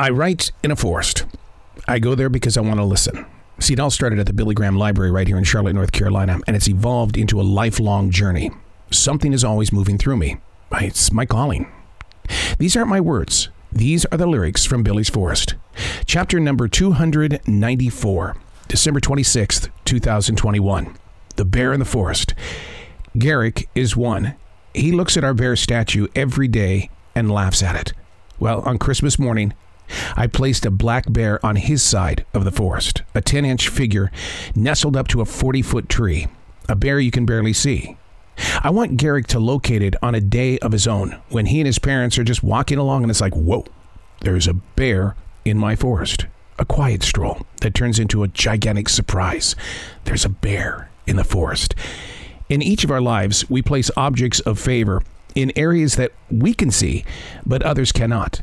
I write in a forest. I go there because I want to listen. See, it all started at the Billy Graham Library right here in Charlotte, North Carolina, and it's evolved into a lifelong journey. Something is always moving through me. It's my calling. These aren't my words. These are the lyrics from Billy's Forest. Chapter number 294, December 26th, 2021. The Bear in the Forest. Garrick is one. He looks at our bear statue every day and laughs at it. Well, on Christmas morning, I placed a black bear on his side of the forest, a 10 inch figure nestled up to a 40 foot tree, a bear you can barely see. I want Garrick to locate it on a day of his own when he and his parents are just walking along and it's like, whoa, there's a bear in my forest. A quiet stroll that turns into a gigantic surprise. There's a bear in the forest. In each of our lives, we place objects of favor in areas that we can see, but others cannot.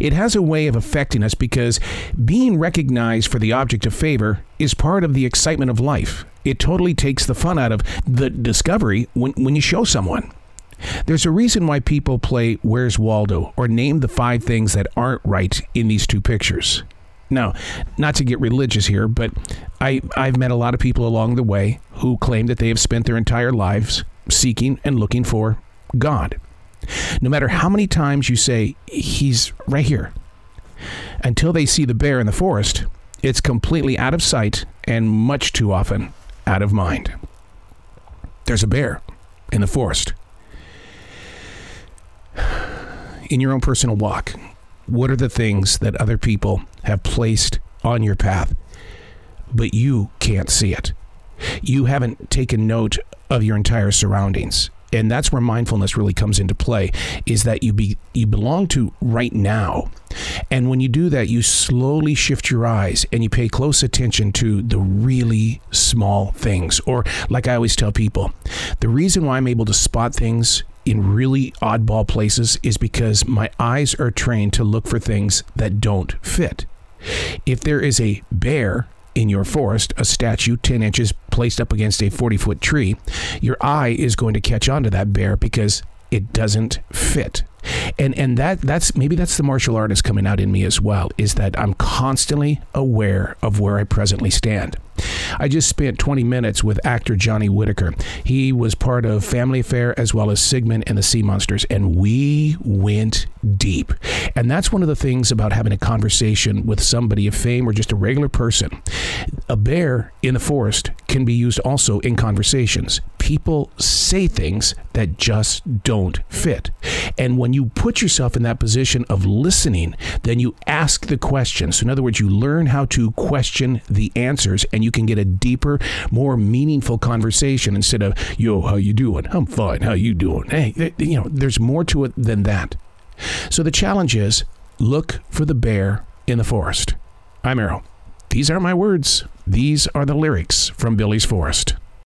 It has a way of affecting us because being recognized for the object of favor is part of the excitement of life. It totally takes the fun out of the discovery when, when you show someone. There's a reason why people play Where's Waldo or name the five things that aren't right in these two pictures. Now, not to get religious here, but I, I've met a lot of people along the way who claim that they have spent their entire lives seeking and looking for God. No matter how many times you say, He's right here, until they see the bear in the forest, it's completely out of sight and much too often out of mind. There's a bear in the forest. In your own personal walk, what are the things that other people have placed on your path, but you can't see it? You haven't taken note of your entire surroundings and that's where mindfulness really comes into play is that you be you belong to right now. And when you do that you slowly shift your eyes and you pay close attention to the really small things. Or like i always tell people the reason why i'm able to spot things in really oddball places is because my eyes are trained to look for things that don't fit. If there is a bear in your forest, a statue 10 inches placed up against a 40 foot tree, your eye is going to catch on to that bear because it doesn't fit. And and that that's maybe that's the martial artist coming out in me as well is that I'm constantly aware of where I presently stand. I just spent 20 minutes with actor Johnny Whitaker. He was part of Family Affair as well as Sigmund and the Sea Monsters, and we went deep. And that's one of the things about having a conversation with somebody of fame or just a regular person. A bear in the forest can be used also in conversations. People say things that just don't fit. And when you put yourself in that position of listening, then you ask the questions. So in other words, you learn how to question the answers and you can get a deeper, more meaningful conversation instead of, yo, how you doing? I'm fine. How you doing? Hey, eh, you know, there's more to it than that. So the challenge is look for the bear in the forest. I'm Arroe. These are my words. These are the lyrics from Billy's Forest.